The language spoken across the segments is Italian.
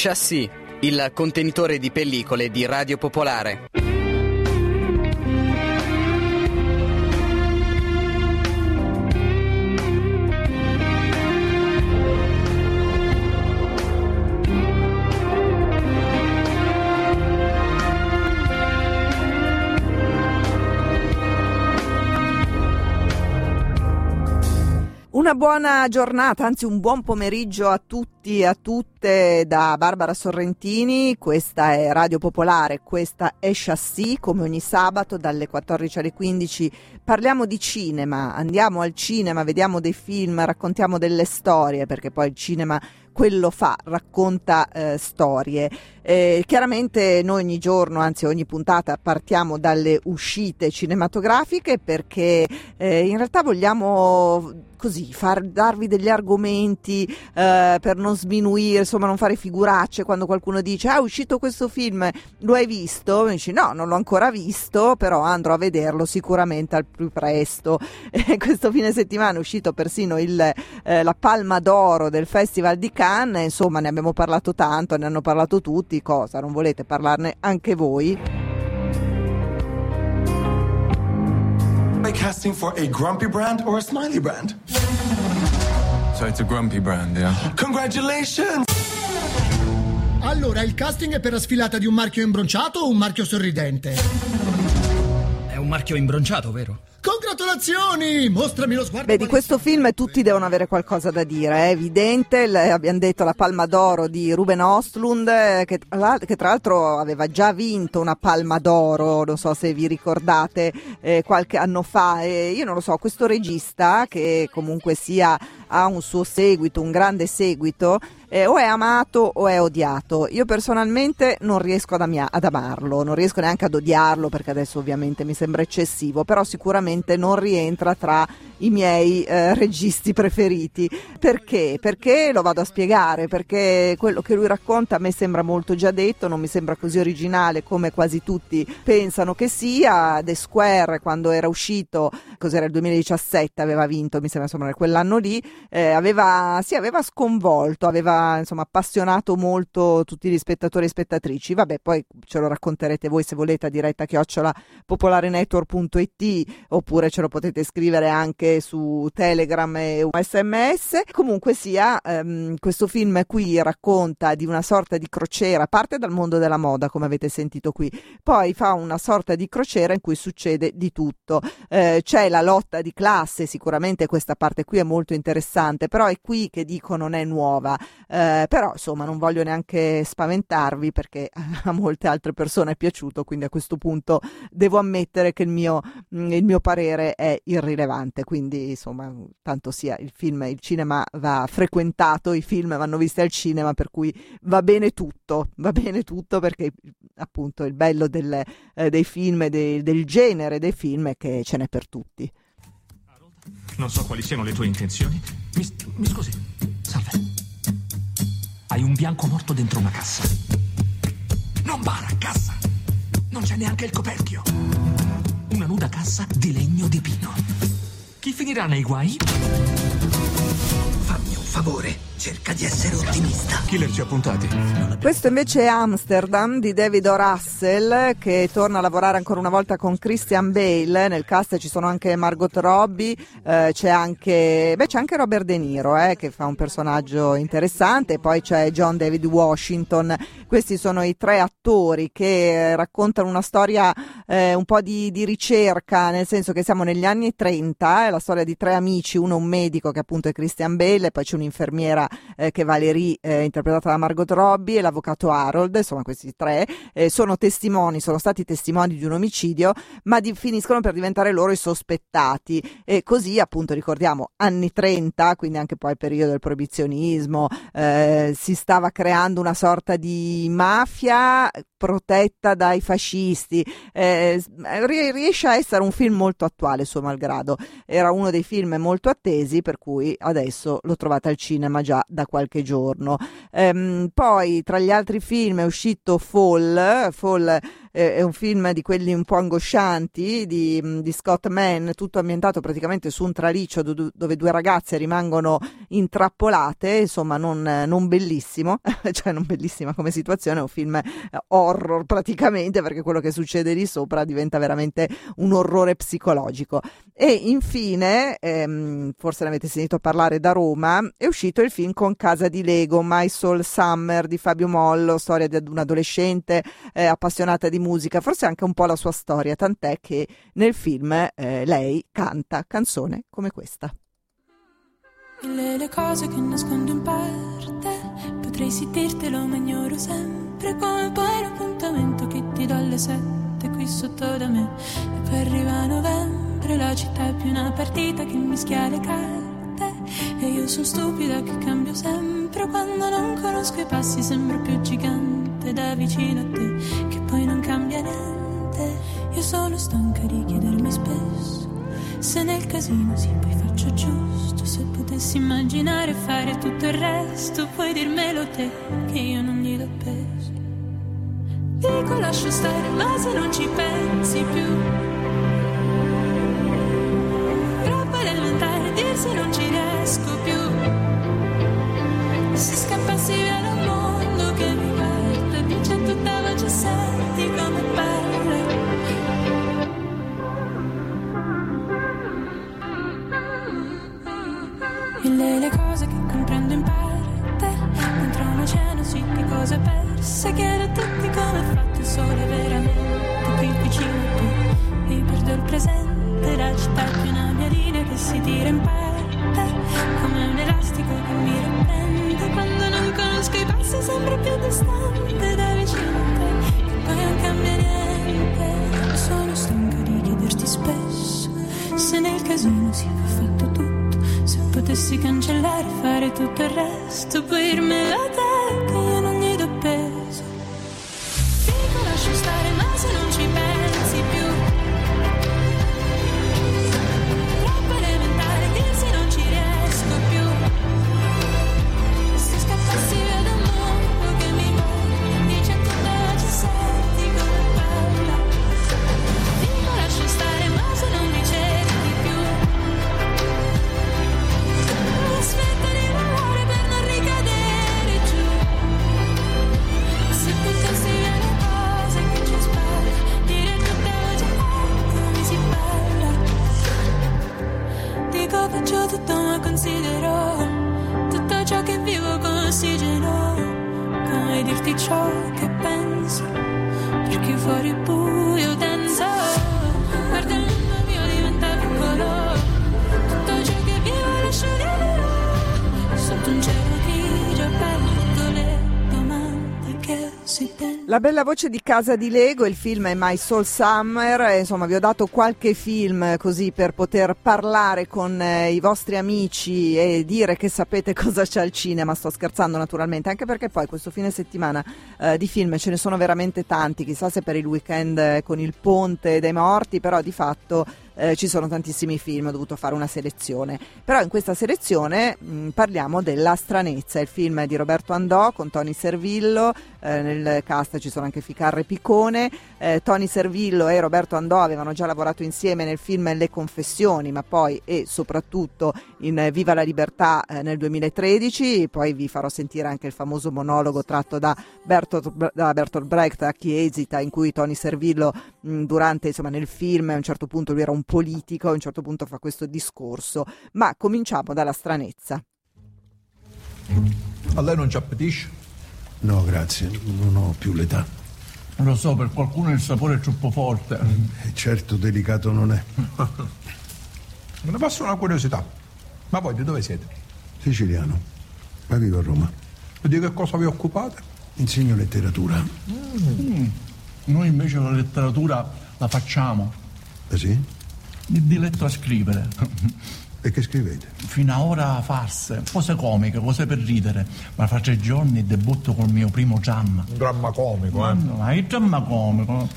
Chassis, il contenitore di pellicole di Radio Popolare. Una buona giornata, anzi un buon pomeriggio a tutti e a tutte da Barbara Sorrentini. Questa è Radio Popolare, questa è Chassis, come ogni sabato dalle 14 alle 15 parliamo di cinema, andiamo al cinema, vediamo dei film, raccontiamo delle storie, perché poi il cinema quello fa, racconta eh, storie. Eh, chiaramente noi ogni giorno, anzi ogni puntata, partiamo dalle uscite cinematografiche perché eh, in realtà vogliamo così far, darvi degli argomenti eh, per non sminuire, insomma non fare figuracce quando qualcuno dice ah è uscito questo film, lo hai visto? E dici no, non l'ho ancora visto, però andrò a vederlo sicuramente al più presto. questo fine settimana è uscito persino il, eh, la Palma d'Oro del Festival di Cannes, insomma ne abbiamo parlato tanto, ne hanno parlato tutti, cosa? Non volete parlarne anche voi? Are casting for a grumpy brand or a smiley brand? So it's a grumpy brand, yeah. Congratulations! Allora, il casting è per la sfilata di un marchio imbronciato o un marchio sorridente? È un marchio imbronciato, vero? Congratulazioni! Mostrami lo sguardo. Beh, di questo film tutti devono avere qualcosa da dire, è evidente. Le, abbiamo detto la Palma d'Oro di Ruben Ostlund, eh, che, che, tra l'altro aveva già vinto una Palma d'Oro, non so se vi ricordate, eh, qualche anno fa. E io non lo so, questo regista, che comunque sia ha un suo seguito, un grande seguito, eh, o è amato o è odiato. Io personalmente non riesco ad, amia- ad, amarlo, non riesco neanche ad odiarlo perché adesso ovviamente mi sembra eccessivo, però sicuramente non rientra tra i miei eh, registi preferiti. Perché? Perché lo vado a spiegare, perché quello che lui racconta a me sembra molto già detto, non mi sembra così originale come quasi tutti pensano che sia. The Square quando era uscito, cos'era il 2017, aveva vinto, mi sembra insomma quell'anno lì, eh, aveva, sì, aveva sconvolto, aveva insomma appassionato molto tutti gli spettatori e spettatrici. Vabbè, poi ce lo racconterete voi se volete a diretta chiocciola popolarenetwork.it oppure ce lo potete scrivere anche su Telegram e SMS. Comunque sia, ehm, questo film qui racconta di una sorta di crociera, parte dal mondo della moda, come avete sentito qui, poi fa una sorta di crociera in cui succede di tutto. Eh, c'è la lotta di classe, sicuramente questa parte qui è molto interessante, però è qui che dico non è nuova. Eh, però insomma non voglio neanche spaventarvi perché a molte altre persone è piaciuto, quindi a questo punto devo ammettere che il mio, mm, il mio parere è irrilevante, quindi insomma tanto sia il film, il cinema va frequentato, i film vanno visti al cinema, per cui va bene tutto, va bene tutto perché appunto il bello del, eh, dei film, dei, del genere dei film è che ce n'è per tutti. Non so quali siano le tue intenzioni. Mi, mi scusi. Salve. Hai un bianco morto dentro una cassa. Non bara, cassa. Non c'è neanche il coperchio. Una nuda cassa di legno di pino. Chi finirà nei guai? Fammi un favore. Cerca di essere ottimista. Killer ci ha puntati. Questo invece è Amsterdam di David O. Russell che torna a lavorare ancora una volta con Christian Bale. Nel cast ci sono anche Margot Robbie, eh, c'è, anche, beh, c'è anche Robert De Niro eh, che fa un personaggio interessante, poi c'è John David Washington. Questi sono i tre attori che raccontano una storia eh, un po' di, di, ricerca, nel senso che siamo negli anni 30, è la storia di tre amici, uno un medico che appunto è Christian Bale, e poi c'è un'infermiera eh, che è Valerie, eh, interpretata da Margot Robbie, e l'avvocato Harold, insomma questi tre, eh, sono testimoni, sono stati testimoni di un omicidio, ma di, finiscono per diventare loro i sospettati. E così appunto ricordiamo anni 30, quindi anche poi il periodo del proibizionismo, eh, si stava creando una sorta di mafia protetta dai fascisti. Eh, riesce a essere un film molto attuale, suo malgrado. Era uno dei film molto attesi, per cui adesso lo trovate al cinema già da qualche giorno. Ehm, poi tra gli altri film è uscito Fall, Fall eh, è un film di quelli un po' angoscianti di, di Scott Mann, tutto ambientato praticamente su un traliccio do, dove due ragazze rimangono intrappolate, insomma non, non bellissimo, cioè non bellissima come situazione, è un film eh, horror praticamente perché quello che succede lì sopra diventa veramente un orrore psicologico. E infine, ehm, forse ne avete sentito parlare da Roma, è uscito il film con Casa di Lego, My Soul Summer di Fabio Mollo, storia di un adolescente eh, appassionata di musica, forse anche un po' la sua storia, tant'è che nel film eh, lei canta canzone come questa. Le, le cose che nascondo in parte, potrei sì dirtelo ma ignoro sempre come poi l'appuntamento che ti do alle sette qui sotto da me. E poi arriva novembre, la città è più una partita che mischia le carte. E io sono stupida che cambio sempre quando non conosco i passi sembro più gigante da vicino a te che poi non cambia niente. Io sono stanca di chiedermi spesso se nel casino sì poi faccio giusto. Se potessi immaginare fare tutto il resto puoi dirmelo te che io non gli do peso. Dico lascio stare ma se non ci pensi più. Troppo elementare dirsi non ci riesco più cose perse chiedo a tutti come fatto il sole veramente qui vicino a te e perdo il presente la città più una mia linea che si tira in parte come un elastico che mi riprende. Quando non conosco i passi sembra più distante da vicino a te che poi non cambia niente. Sono stanca di chiederti spesso se nel casino si è fatto tutto. Se potessi cancellare e fare tutto il resto puoi dirmelo a te La bella voce di Casa di Lego, il film è My Soul Summer, e, insomma vi ho dato qualche film eh, così per poter parlare con eh, i vostri amici e dire che sapete cosa c'è al cinema, sto scherzando naturalmente, anche perché poi questo fine settimana eh, di film ce ne sono veramente tanti, chissà se per il weekend eh, con il ponte dei morti, però di fatto eh, ci sono tantissimi film, ho dovuto fare una selezione. Però in questa selezione mh, parliamo della stranezza, il film di Roberto Andò con Tony Servillo, eh, nel cast ci sono anche Ficarre Piccone, eh, Tony Servillo e Roberto Andò avevano già lavorato insieme nel film Le Confessioni, ma poi e soprattutto in Viva la Libertà eh, nel 2013, poi vi farò sentire anche il famoso monologo tratto da Bertolt, da Bertolt Brecht a Chi esita, in cui Tony Servillo mh, durante, insomma, nel film a un certo punto lui era un politico, a un certo punto fa questo discorso, ma cominciamo dalla stranezza. A lei non ci appetisce? No, grazie, non ho più l'età. Lo so, per qualcuno il sapore è troppo forte. E certo delicato non è. Me ne passa una curiosità. Ma voi di dove siete? Siciliano, ma vivo a Roma. E di che cosa vi occupate? Insegno letteratura. Mm. Noi invece la letteratura la facciamo. Ah sì? Mi diletto a scrivere. E che scrivete? Fino a ora farse, cose comiche, cose per ridere. Ma fra tre giorni debutto col mio primo dramma. Un dramma comico, eh? No, ma il dramma comico,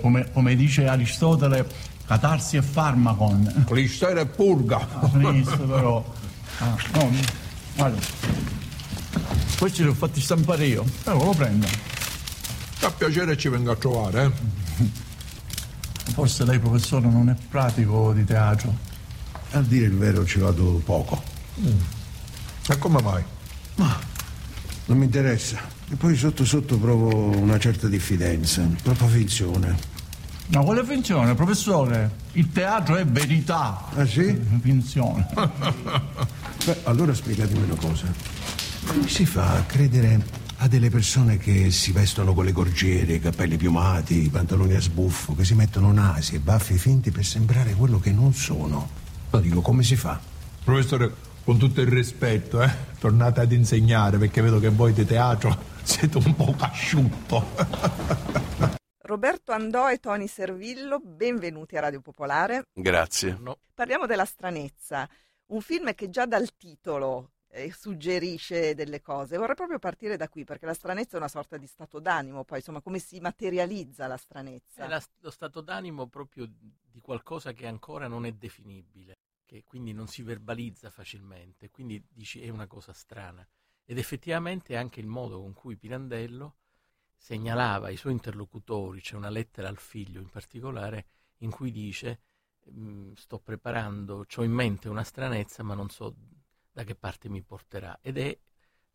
come, come dice Aristotele, catarsi e farmacon. Clistera e purga. A sinistra però. Ah, no, guarda. Questi li ho fatti stampare io. Eh, lo prendo. Fa piacere ci venga a trovare, eh? Forse lei, professore, non è pratico di teatro. A dire il vero ci vado poco. Mm. E come mai? Ma non mi interessa. E poi sotto sotto provo una certa diffidenza, troppa finzione. Ma quale finzione, professore? Il teatro è verità. Ah sì? Finzione. Beh, allora spiegatemi una cosa. Come si fa a credere a delle persone che si vestono con le gorgiere, i capelli piumati, i pantaloni a sbuffo, che si mettono nasi e baffi finti per sembrare quello che non sono? Lo dico, come si fa? Professore, con tutto il rispetto, eh, tornate ad insegnare perché vedo che voi di teatro siete un po' asciutto. Roberto Andò e Tony Servillo, benvenuti a Radio Popolare. Grazie. Parliamo della stranezza, un film che già dal titolo suggerisce delle cose. Vorrei proprio partire da qui perché la stranezza è una sorta di stato d'animo, poi insomma come si materializza la stranezza? È la, lo stato d'animo proprio di qualcosa che ancora non è definibile, che quindi non si verbalizza facilmente, quindi dici è una cosa strana. Ed effettivamente anche il modo con cui Pirandello segnalava ai suoi interlocutori, c'è una lettera al figlio in particolare, in cui dice mm, sto preparando, ho in mente una stranezza ma non so da che parte mi porterà ed è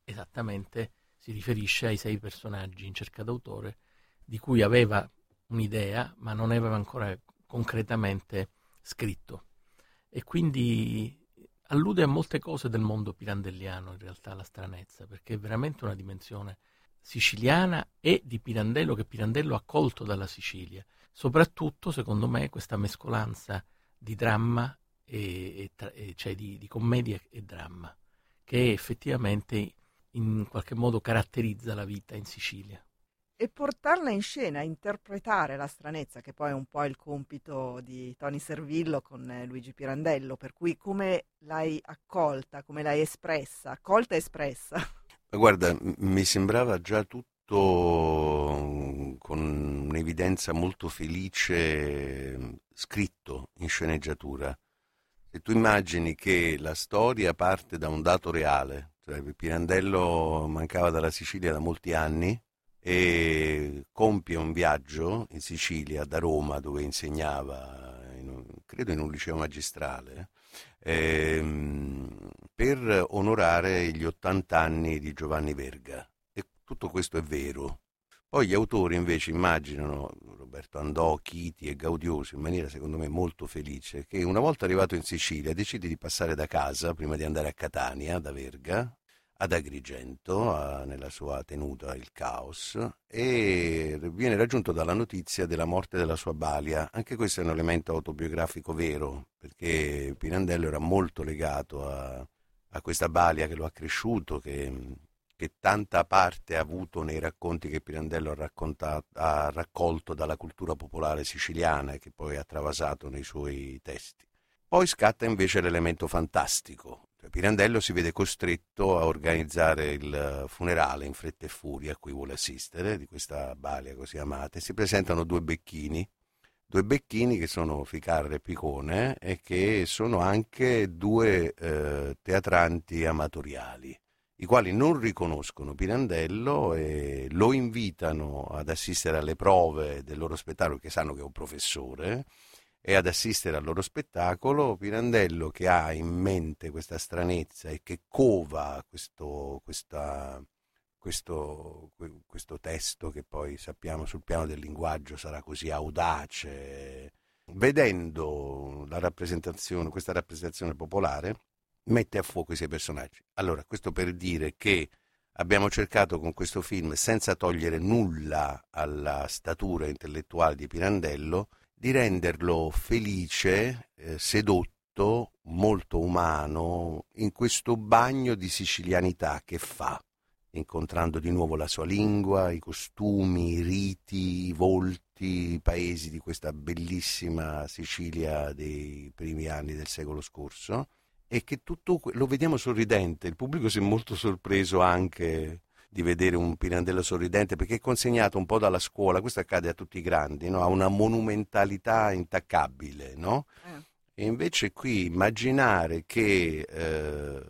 esattamente, si riferisce ai sei personaggi in cerca d'autore di cui aveva un'idea ma non aveva ancora concretamente scritto e quindi allude a molte cose del mondo pirandelliano in realtà la stranezza perché è veramente una dimensione siciliana e di Pirandello che Pirandello ha colto dalla Sicilia. Soprattutto, secondo me, questa mescolanza di dramma, e, e, e cioè di, di, commedia e dramma, che effettivamente in qualche modo caratterizza la vita in Sicilia. E portarla in scena, interpretare la stranezza, che poi è un po' il compito di Tony Servillo con eh, Luigi Pirandello, per cui come l'hai accolta, come l'hai espressa, accolta e espressa? Guarda, mi sembrava già tutto mm, con un'evidenza molto felice mm, scritto in sceneggiatura. Se tu immagini che la storia parte da un dato reale, cioè Pirandello mancava dalla Sicilia da molti anni e compie un viaggio in Sicilia da Roma dove insegnava, in, credo in un liceo magistrale, ehm, per onorare gli 80 anni di Giovanni Verga. E tutto questo è vero. Poi gli autori invece immaginano, Roberto Andò, Chiti e Gaudioso, in maniera secondo me molto felice, che una volta arrivato in Sicilia decide di passare da casa, prima di andare a Catania, da Verga, ad Agrigento, a, nella sua tenuta Il Caos, e viene raggiunto dalla notizia della morte della sua balia. Anche questo è un elemento autobiografico vero, perché Pirandello era molto legato a, a questa balia che lo ha cresciuto, che, che, tanta parte ha avuto nei racconti che Pirandello ha, ha raccolto dalla cultura popolare siciliana e che poi ha travasato nei suoi testi. Poi scatta invece l'elemento fantastico, cioè, Pirandello si vede costretto a organizzare il funerale in fretta e furia a cui vuole assistere di questa balia così amata e si presentano due becchini, due becchini che sono Ficarra e Picone e che sono anche due eh, teatranti amatoriali, i quali non riconoscono Pirandello e lo invitano ad assistere alle prove del loro spettacolo, che sanno che è un professore e ad assistere al loro spettacolo, Pirandello che ha in mente questa stranezza e che cova questo, questa, questo, questo testo che poi sappiamo sul piano del linguaggio sarà così audace, vedendo rappresentazione, questa rappresentazione popolare, mette a fuoco i suoi personaggi. Allora, questo per dire che abbiamo cercato con questo film, senza togliere nulla alla statura intellettuale di Pirandello, di renderlo felice, eh, sedotto, molto umano, in questo bagno di sicilianità che fa, incontrando di nuovo la sua lingua, i costumi, i riti, i volti, i paesi di questa bellissima Sicilia dei primi anni del secolo scorso, e che tutto lo vediamo sorridente. Il pubblico si è molto sorpreso anche di vedere un Pirandello sorridente perché è consegnato un po' dalla scuola, questo accade a tutti i grandi, no? ha una monumentalità intaccabile, no? eh. E invece qui immaginare che eh,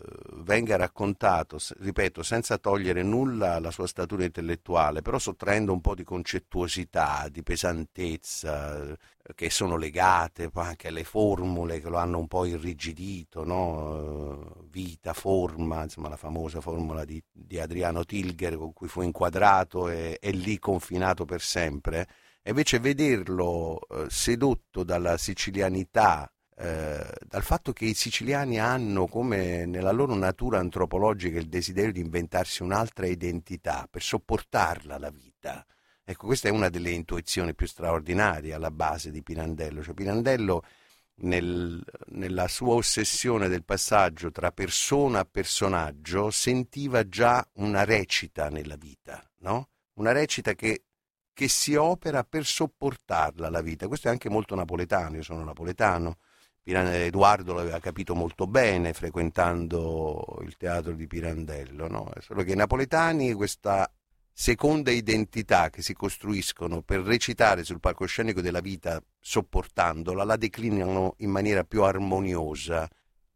venga raccontato, ripeto, senza togliere nulla alla sua statura intellettuale, però sottraendo un po' di concettuosità, di pesantezza, eh, che sono legate anche alle formule che lo hanno un po' irrigidito, no? Eh, vita, forma, insomma la famosa formula di, di Adriano Tilger con cui fu inquadrato e, e lì confinato per sempre. E invece vederlo eh, sedotto dalla sicilianità eh, dal fatto che i siciliani hanno come nella loro natura antropologica il desiderio di inventarsi un'altra identità per sopportarla la vita. Ecco, questa è una delle intuizioni più straordinarie alla base di Pirandello. Cioè, Pirandello nel, nella sua ossessione del passaggio tra persona a personaggio sentiva già una recita nella vita, no? Una recita che, che si opera per sopportarla la vita. Questo è anche molto napoletano, io sono napoletano Edoardo l'aveva capito molto bene frequentando il teatro di Pirandello, no? solo che i napoletani questa seconda identità che si costruiscono per recitare sul palcoscenico della vita sopportandola, la declinano in maniera più armoniosa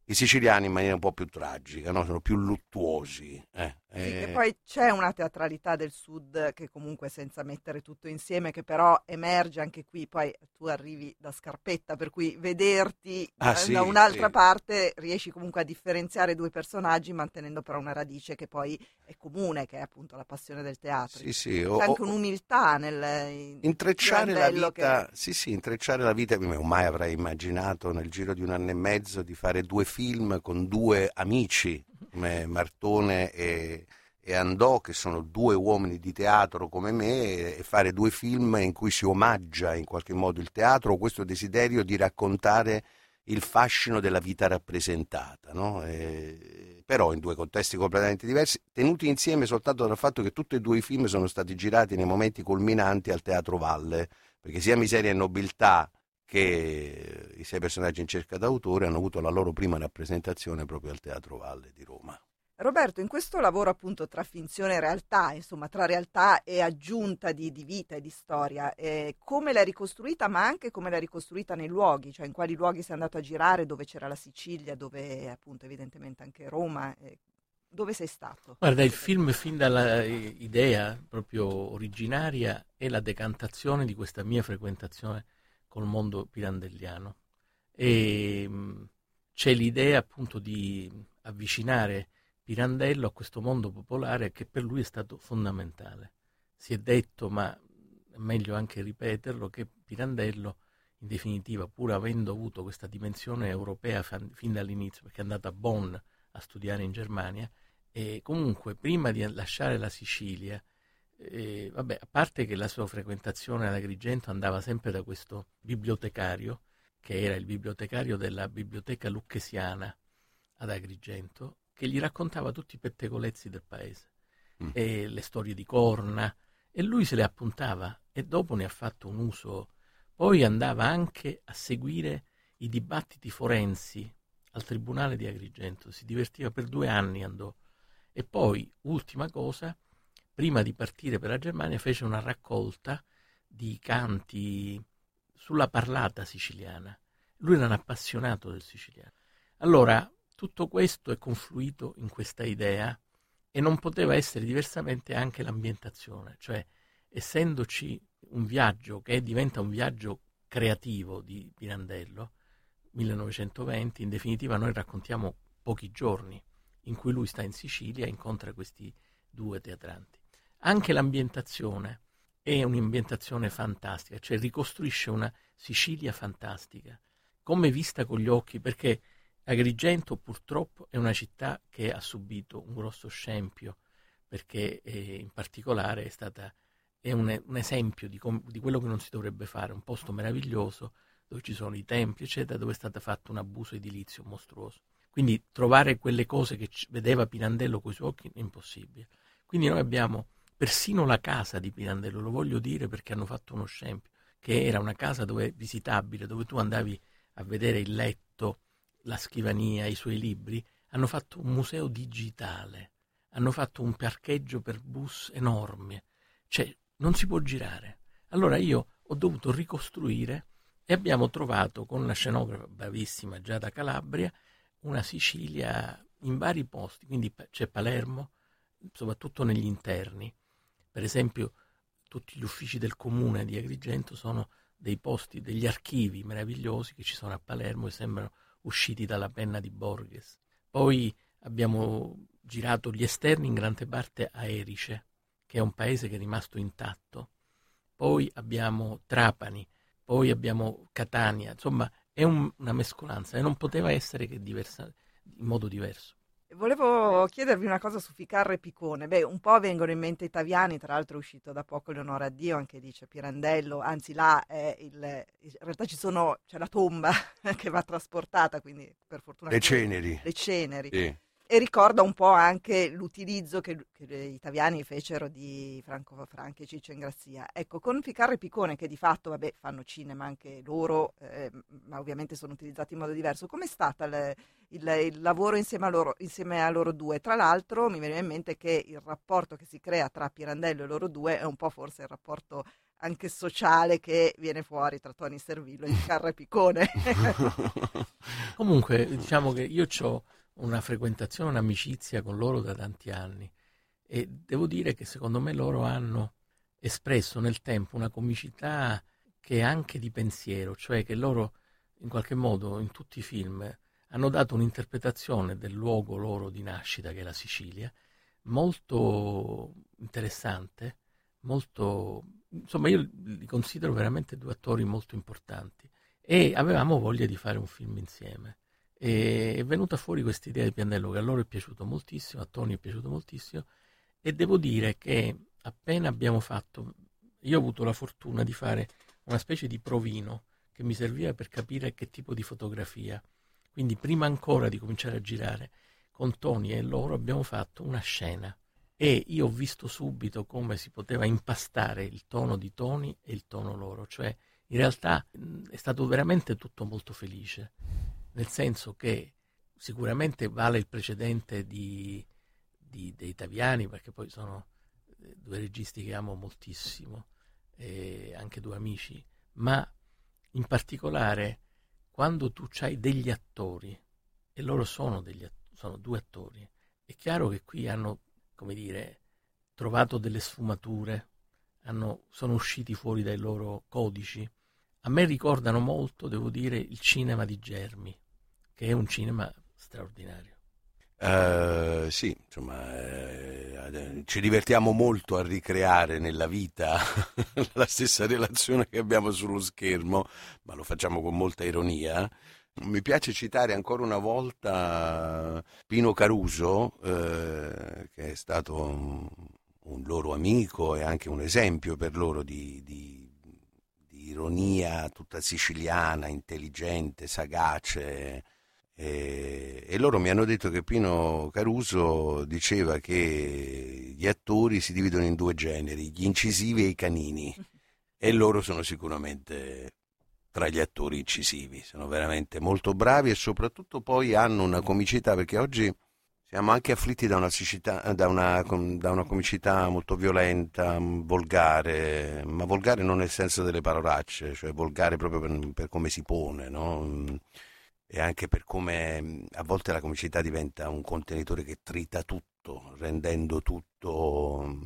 i siciliani in maniera un po' più tragica, no? sono più luttuosi. Eh, sì, eh. poi c'è una teatralità del sud che comunque senza mettere tutto insieme, che però emerge anche qui, poi tu arrivi da Scarpetta, per cui vederti ah, eh, sì, da un'altra sì. parte riesci comunque a differenziare due personaggi mantenendo però una radice che poi è comune, che è appunto la passione del teatro. Sì, sì, c'è o, anche un'umiltà nel in intrecciare la vita, che... sì, sì, intrecciare la vita, mai avrei immaginato nel giro di un anno e mezzo di fare due film con due amici come Martone e, e, Andò, che sono due uomini di teatro come me, e fare due film in cui si omaggia in qualche modo il teatro questo desiderio di raccontare il fascino della vita rappresentata, no? e, però in due contesti completamente diversi, tenuti insieme soltanto dal fatto che tutti e due i film sono stati girati nei momenti culminanti al Teatro Valle, perché sia Miseria e Nobiltà che i sei personaggi in cerca d'autore hanno avuto la loro prima rappresentazione proprio al Teatro Valle di Roma. Roberto, in questo lavoro appunto tra finzione e realtà, insomma tra realtà e aggiunta di, di vita e di storia, eh, come l'hai ricostruita ma anche come l'hai ricostruita nei luoghi, cioè in quali luoghi sei andato a girare, dove c'era la Sicilia, dove appunto evidentemente anche Roma, eh, dove sei stato? Guarda, il film fin dalla eh, proprio originaria è la decantazione di questa mia frequentazione col mondo pirandelliano e mh, c'è l'idea appunto di avvicinare Pirandello a questo mondo popolare che per lui è stato fondamentale. Si è detto, ma è meglio anche ripeterlo, che Pirandello, in definitiva, pur avendo avuto questa dimensione europea fin dall'inizio, perché è andato a Bonn a studiare in Germania, e comunque prima di lasciare la Sicilia, eh, vabbè, a parte che la sua frequentazione ad Agrigento andava sempre da questo bibliotecario, che era il bibliotecario della biblioteca lucchesiana ad Agrigento, che gli raccontava tutti i pettegolezzi del paese mm. e le storie di corna e lui se le appuntava e dopo ne ha fatto un uso. Poi andava anche a seguire i dibattiti forensi al tribunale di Agrigento, si divertiva per due anni andò e poi, ultima cosa, prima di partire per la Germania fece una raccolta di canti sulla parlata siciliana. Lui era un appassionato del siciliano. Allora, tutto questo è confluito in questa idea e non poteva essere diversamente anche l'ambientazione, cioè essendoci un viaggio che diventa un viaggio creativo di Pirandello, 1920, in definitiva noi raccontiamo pochi giorni in cui lui sta in Sicilia e incontra questi due teatranti. Anche l'ambientazione è un'ambientazione fantastica, cioè ricostruisce una Sicilia fantastica, come vista con gli occhi, perché Agrigento purtroppo è una città che ha subito un grosso scempio perché eh, in particolare è stata è un, un esempio di, com, di, quello che non si dovrebbe fare, un posto meraviglioso dove ci sono i templi, eccetera, dove è stato fatto un abuso edilizio mostruoso. Quindi trovare quelle cose che vedeva Pirandello con i suoi occhi è impossibile. Quindi noi abbiamo persino la casa di Pirandello, lo voglio dire perché hanno fatto uno scempio, che era una casa dove, visitabile, dove tu andavi a vedere il letto, la scrivania, i suoi libri, hanno fatto un museo digitale, hanno fatto un parcheggio per bus enorme, cioè non si può girare. Allora io ho dovuto ricostruire e abbiamo trovato con una scenografa bravissima già da Calabria una Sicilia in vari posti, quindi c'è Palermo, soprattutto negli interni. Per esempio, tutti gli uffici del comune di Agrigento sono dei posti, degli archivi meravigliosi che ci sono a Palermo e sembrano usciti dalla penna di Borges. Poi abbiamo girato gli esterni in grande parte a Erice, che è un paese che è rimasto intatto. Poi abbiamo Trapani, poi abbiamo Catania, insomma è un, una mescolanza e non poteva essere che diversa, in modo diverso. Volevo chiedervi una cosa su Ficarra e Picone. Beh, un po' vengono in mente italiani, tra l'altro è uscito da poco Leonora Dio, anche dice Pirandello, anzi là è il, in realtà ci sono, c'è la tomba che va trasportata, quindi per fortuna... Le ceneri. Le ceneri. Sì e ricorda un po' anche l'utilizzo che, che gli italiani fecero di Franco Franchi e Ciccio Ingrazia. Ecco, con Ficarra e Picone, che di fatto vabbè, fanno cinema anche loro, eh, ma ovviamente sono utilizzati in modo diverso, com'è stato il, il, il, lavoro insieme a, loro, insieme a loro due? Tra l'altro mi viene in mente che il rapporto che si crea tra Pirandello e loro due è un po' forse il rapporto anche sociale che viene fuori tra Tony Servillo e Ficarra e Picone. Comunque, diciamo che io ho una frequentazione, un'amicizia con loro da tanti anni e devo dire che secondo me loro hanno espresso nel tempo una comicità che è anche di pensiero, cioè che loro in qualche modo in tutti i film hanno dato un'interpretazione del luogo loro di nascita, che è la Sicilia, molto interessante, molto... insomma io li considero veramente due attori molto importanti e avevamo voglia di fare un film insieme. E è venuta fuori questa idea di Piandello che a loro è piaciuto moltissimo, a Tony è piaciuto moltissimo e devo dire che appena abbiamo fatto, io ho avuto la fortuna di fare una specie di provino che mi serviva per capire che tipo di fotografia. Quindi prima ancora di cominciare a girare con Tony e loro abbiamo fatto una scena. E io ho visto subito come si poteva impastare il tono di Tony e il tono loro, cioè in realtà è stato veramente tutto molto felice nel senso che sicuramente vale il precedente di, di, dei Taviani, perché poi sono eh, due registi che amo moltissimo, e anche due amici, ma in particolare quando tu hai degli attori, e loro sono, degli, sono due attori, è chiaro che qui hanno, come dire, trovato delle sfumature, hanno, sono usciti fuori dai loro codici. A me ricordano molto, devo dire, il cinema di Germi, che è un cinema straordinario. Uh, sì, insomma, eh, ci divertiamo molto a ricreare nella vita la stessa relazione che abbiamo sullo schermo, ma lo facciamo con molta ironia. Mi piace citare ancora una volta Pino Caruso, eh, che è stato un, un, loro amico e anche un esempio per loro di, di, di ironia tutta siciliana, intelligente, sagace e, e, loro mi hanno detto che Pino Caruso diceva che gli attori si dividono in due generi, gli incisivi e i canini. E loro sono sicuramente tra gli attori incisivi, sono veramente molto bravi e soprattutto poi hanno una comicità, perché oggi siamo anche afflitti da una, sicità, da una, da una comicità molto violenta, volgare, ma volgare non nel senso delle parolacce, cioè volgare proprio per, per come si pone, no? E anche per come a volte la comicità diventa un contenitore che trita tutto, rendendo tutto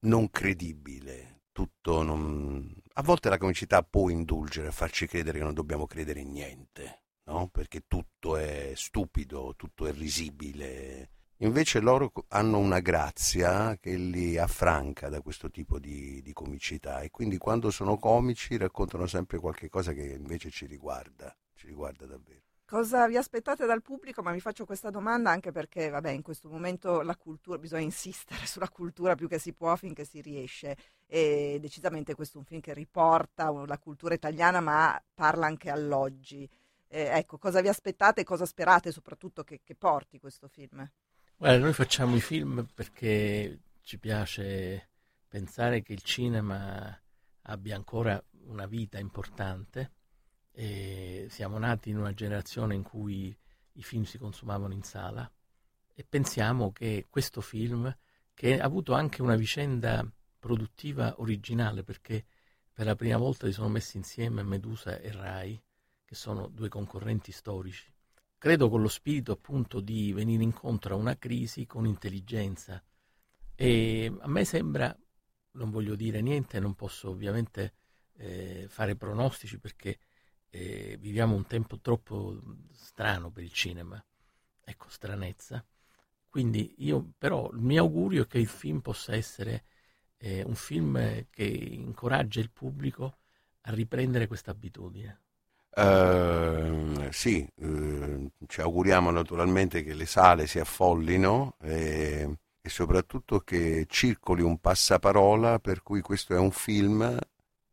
non credibile, tutto non... A volte la comicità può indulgere a farci credere che non dobbiamo credere in niente, no? Perché tutto è stupido, tutto è risibile. Invece loro hanno una grazia che li affranca da questo tipo di, di comicità e quindi quando sono comici raccontano sempre qualche cosa che invece ci riguarda ci riguarda davvero. Cosa vi aspettate dal pubblico? Ma mi faccio questa domanda anche perché, vabbè, in questo momento la cultura, bisogna insistere sulla cultura più che si può finché si riesce. E decisamente questo è un film che riporta la cultura italiana, ma parla anche all'oggi. Eh, ecco, cosa vi aspettate e cosa sperate soprattutto che, che porti questo film? Guarda, noi facciamo i film perché ci piace pensare che il cinema abbia ancora una vita importante e siamo nati in una generazione in cui i film si consumavano in sala e pensiamo che questo film, che ha avuto anche una vicenda produttiva originale, perché per la prima volta si sono messi insieme Medusa e Rai, che sono due concorrenti storici. Credo con lo spirito appunto di venire incontro a una crisi con intelligenza. E a me sembra, non voglio dire niente, non posso ovviamente eh, fare pronostici perché eh, viviamo un tempo troppo strano per il cinema, ecco, stranezza. Quindi io però il mio augurio è che il film possa essere eh, un film che incoraggia il pubblico a riprendere questa abitudine. Uh, sì, uh, ci auguriamo naturalmente che le sale si affollino e, e, soprattutto che circoli un passaparola per cui questo è un film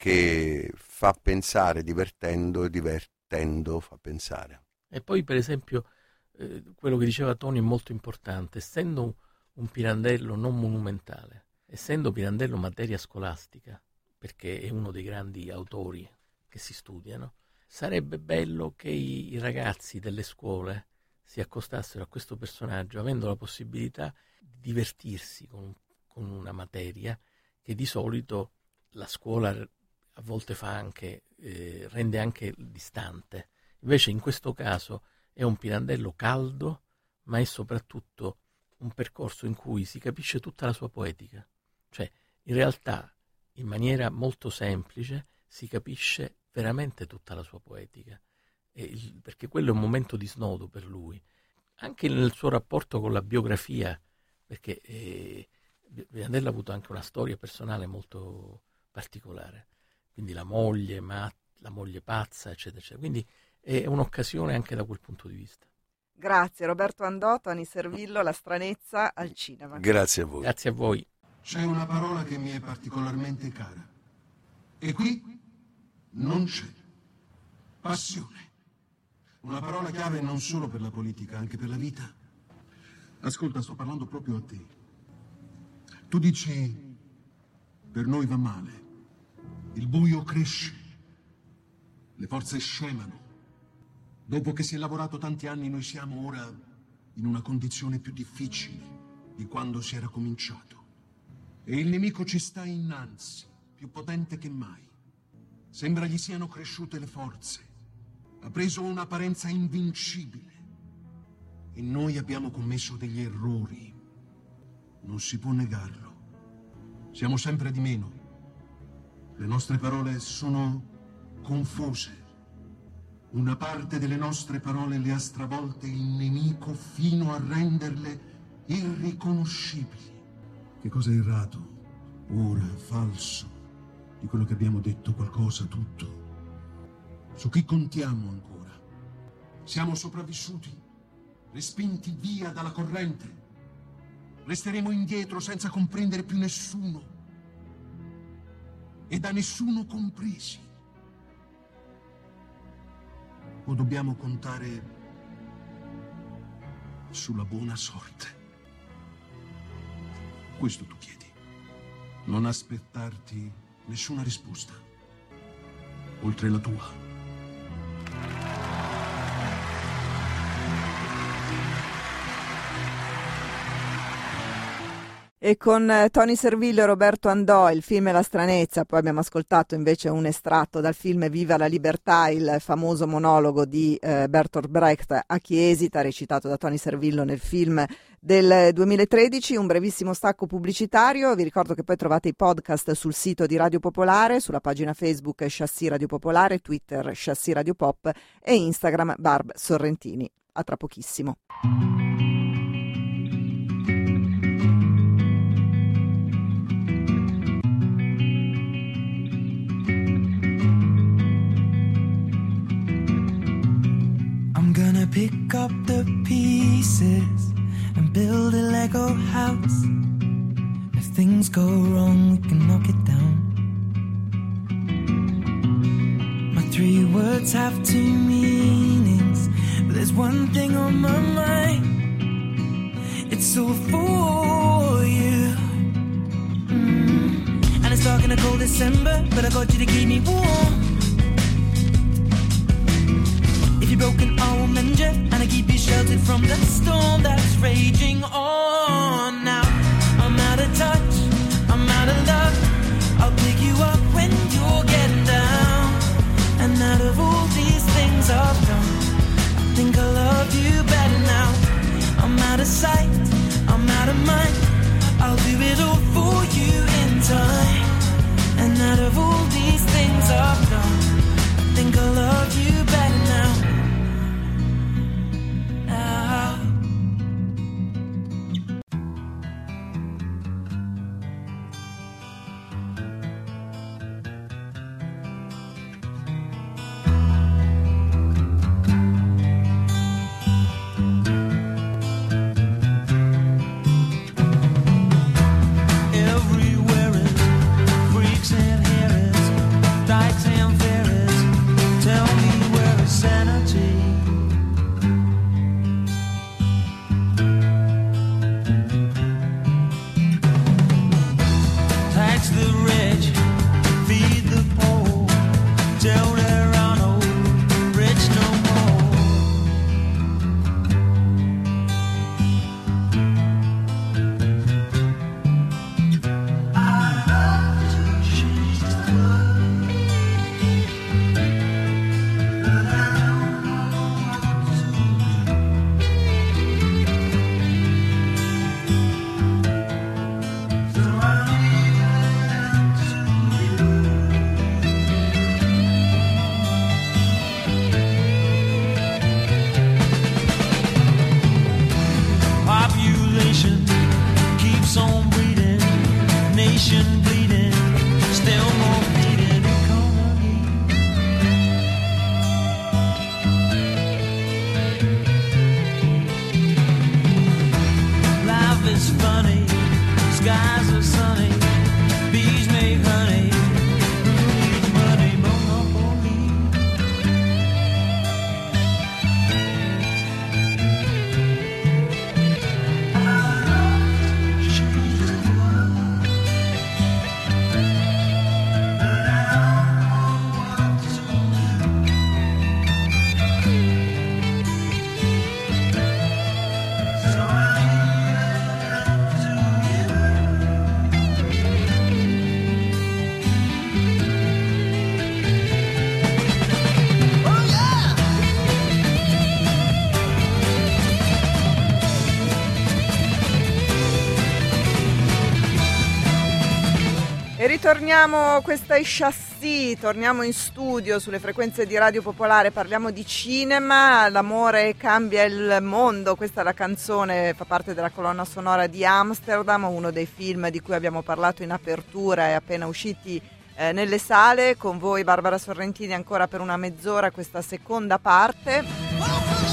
che fa pensare divertendo e divertendo fa pensare. E poi per esempio eh, quello che diceva Tony è molto importante, essendo un, pirandello non monumentale, essendo Pirandello materia scolastica, perché è uno dei grandi autori che si studiano, sarebbe bello che i, i ragazzi delle scuole si accostassero a questo personaggio avendo la possibilità di divertirsi con, con una materia che di solito la scuola a volte fa anche, eh, rende anche distante. Invece in questo caso è un pirandello caldo, ma è soprattutto un percorso in cui si capisce tutta la sua poetica. Cioè, in realtà, in maniera molto semplice, si capisce veramente tutta la sua poetica, il, perché quello è un momento di snodo per lui, anche nel suo rapporto con la biografia, perché eh, Pirandello ha avuto anche una storia personale molto particolare, quindi la moglie, ma, la moglie pazza, eccetera, eccetera. Quindi è un'occasione anche da quel punto di vista. Grazie Roberto Andò, Tony Servillo, La stranezza al cinema. Grazie a voi. Grazie a voi. C'è una parola che mi è particolarmente cara. E qui non c'è. Passione. Una parola chiave non solo per la politica, anche per la vita. Ascolta, sto parlando proprio a te. Tu dici, per noi va male. Il buio cresce. Le forze scemano. Dopo che si è lavorato tanti anni, noi siamo ora in una condizione più difficile di quando si era cominciato. E il nemico ci sta innanzi, più potente che mai. Sembra gli siano cresciute le forze. Ha preso un'apparenza invincibile. E noi abbiamo commesso degli errori. Non si può negarlo. Siamo sempre di meno. Le nostre parole sono confuse. Una parte delle nostre parole le ha stravolte il nemico fino a renderle irriconoscibili. Che cosa è errato? Ora, falso. Di quello che abbiamo detto qualcosa, tutto. Su chi contiamo ancora? Siamo sopravvissuti, respinti via dalla corrente. Resteremo indietro senza comprendere più nessuno. E da nessuno compresi. O dobbiamo contare sulla buona sorte? Questo tu chiedi. Non aspettarti nessuna risposta, oltre la tua. E con eh, Tony Servillo e Roberto Andò, il film è La stranezza, poi abbiamo ascoltato invece un estratto dal film Viva la libertà, il famoso monologo di eh, Bertolt Brecht a chi esita, recitato da Tony Servillo nel film del 2013, un brevissimo stacco pubblicitario, vi ricordo che poi trovate i podcast sul sito di Radio Popolare, sulla pagina Facebook Chassis Radio Popolare, Twitter Chassis Radio Pop e Instagram Barb Sorrentini. A tra pochissimo. Pick up the pieces and build a Lego house. If things go wrong, we can knock it down. My three words have two meanings, but there's one thing on my mind. It's all for you. Mm. And it's dark in a cold December, but I got you to keep me warm. If you're broken, I will mend you, and I keep you sheltered from the storm that's raging on. Now I'm out of touch, I'm out of love. Funny, skies are sunny, ritorniamo, questa è Chassis, torniamo in studio sulle frequenze di Radio Popolare, parliamo di cinema, l'amore cambia il mondo, questa è la canzone, fa parte della colonna sonora di Amsterdam, uno dei film di cui abbiamo parlato in apertura e appena usciti eh, nelle sale, con voi Barbara Sorrentini ancora per una mezz'ora questa seconda parte.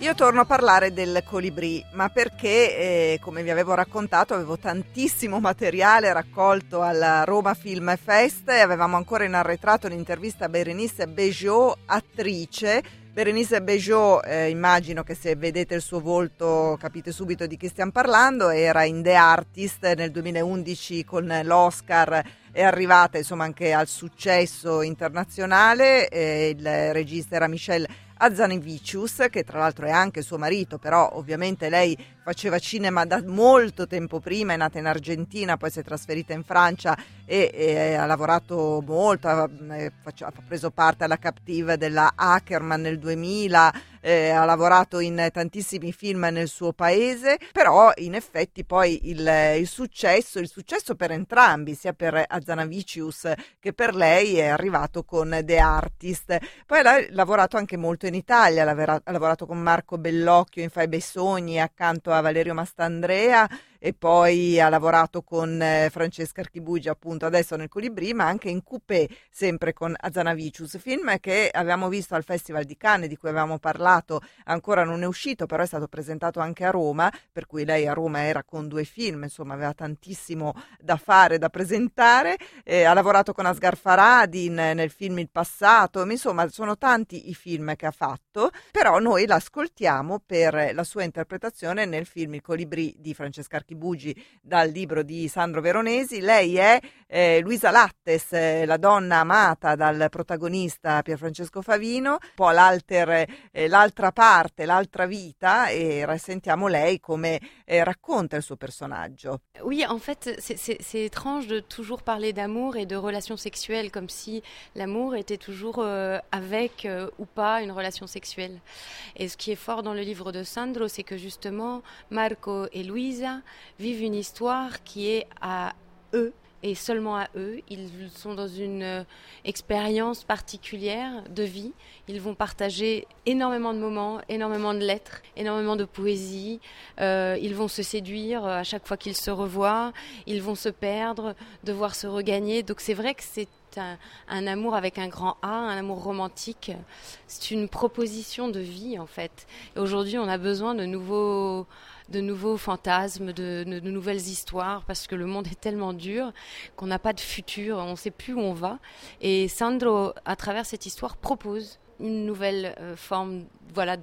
Io torno a parlare del Colibrì, ma perché, eh, come vi avevo raccontato, avevo tantissimo materiale raccolto al Roma Film Fest e avevamo ancora in arretrato l'intervista a Berenice Bejo, attrice. Berenice Bejo, eh, immagino che se vedete il suo volto capite subito di chi stiamo parlando, era in The Artist nel 2011 con l'Oscar è arrivata insomma anche al successo internazionale, eh, il regista era Michel Azanevicius, che tra l'altro è anche suo marito, però ovviamente lei faceva cinema da molto tempo prima, è nata in Argentina, poi si è trasferita in Francia e, e ha lavorato molto, ha, eh, ha preso parte alla Captive della Ackerman nel 2000, eh, ha lavorato in tantissimi film nel suo paese, però in effetti poi il, il successo, il successo per entrambi, sia per Azanavicius che per lei, è arrivato con The Artist. Poi ha lavorato anche molto in Italia, ha lavora- ha lavorato con Marco Bellocchio in Fai bei sogni accanto a Valerio Mastandrea e poi ha lavorato con eh, Francesca Archibugi appunto adesso nel Colibrì ma anche in Coupé sempre con Azanavicius. Film che avevamo visto al Festival di Cannes di cui avevamo parlato ancora non è uscito però è stato presentato anche a Roma per cui lei a Roma era con due film insomma aveva tantissimo da fare da presentare eh, ha lavorato con Asghar Farhadi in- nel film Il passato. Insomma sono tanti i film che ha fatto però noi l'ascoltiamo per la sua interpretazione nel film Il Colibrì di Francesca Archibugi Occhi Bugi dal libro di Sandro Veronesi. Lei è eh, Luisa Lattes, eh, la donna amata dal protagonista Pierfrancesco Favino, un po' eh, l'altra parte, l'altra vita e sentiamo lei come eh, racconta il suo personaggio. Oui, en fait, c'est étrange de toujours parler d'amour et de relations sexuelles comme si l'amour était toujours euh, avec euh, ou pas une relation sexuelle. Et ce qui est fort dans le livre de Sandro, c'est que justement, Marco et Luisa vivent une histoire qui est à eux et seulement à eux. Ils sont dans une euh, expérience particulière de vie. Ils vont partager énormément de moments, énormément de lettres, énormément de poésie. Euh, ils vont se séduire à chaque fois qu'ils se revoient. Ils vont se perdre, devoir se regagner. Donc c'est vrai que c'est un, amour avec un grand A, un amour romantique. C'est une proposition de vie en fait. Aujourd'hui, on a besoin de nouveaux de nouveaux fantasmes, de, nouvelles histoires, parce que le monde est tellement dur qu'on n'a pas de futur, on ne sait plus où on va. Et Sandro, à travers cette histoire, propose une nouvelle euh, forme voilà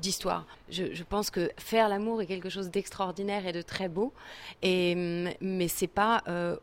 d'histoire. Je, pense que faire l'amour est quelque chose d'extraordinaire et de très beau, et mais c'est pas euh,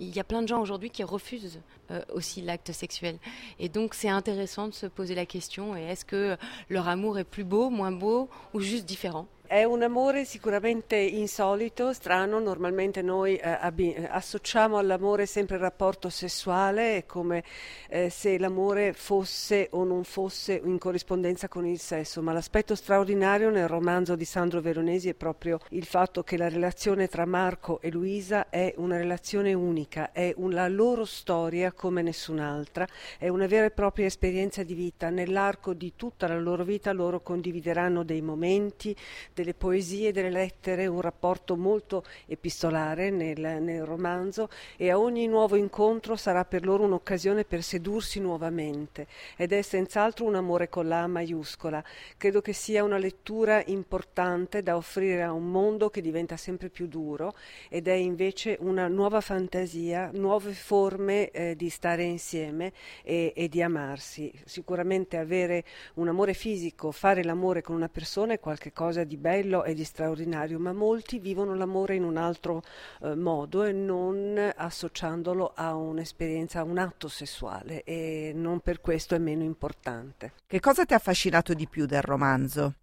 il y a plein de gens aujourd'hui qui refusent euh, aussi l'acte sexuel. Et donc c'est intéressant de se poser la question est-ce que leur amour est plus beau, moins beau ou juste différent? È un amore sicuramente insolito, strano, normalmente noi eh, abbi- associamo all'amore sempre il rapporto sessuale, è come eh, se l'amore fosse o non fosse in corrispondenza con il sesso, ma l'aspetto straordinario nel romanzo di Sandro Veronesi è proprio il fatto che la relazione tra Marco e Luisa è una relazione unica, è una loro storia come nessun'altra, è una vera e propria esperienza di vita, nell'arco di tutta la loro vita loro condivideranno dei momenti, delle poesie, delle lettere, un rapporto molto epistolare nel, nel romanzo e a ogni nuovo incontro sarà per loro un'occasione per sedursi nuovamente ed è senz'altro un amore con la maiuscola. Credo che sia una lettura importante da offrire a un mondo che diventa sempre più duro ed è invece una nuova fantasia, nuove forme eh, di stare insieme e, e di amarsi. Sicuramente avere un amore fisico, fare l'amore con una persona è qualcosa di bello bello e di straordinario, ma molti vivono l'amore in un altro eh, modo e non associandolo a un'esperienza, a un atto sessuale e non per questo è meno importante. Che cosa ti ha affascinato di più del romanzo?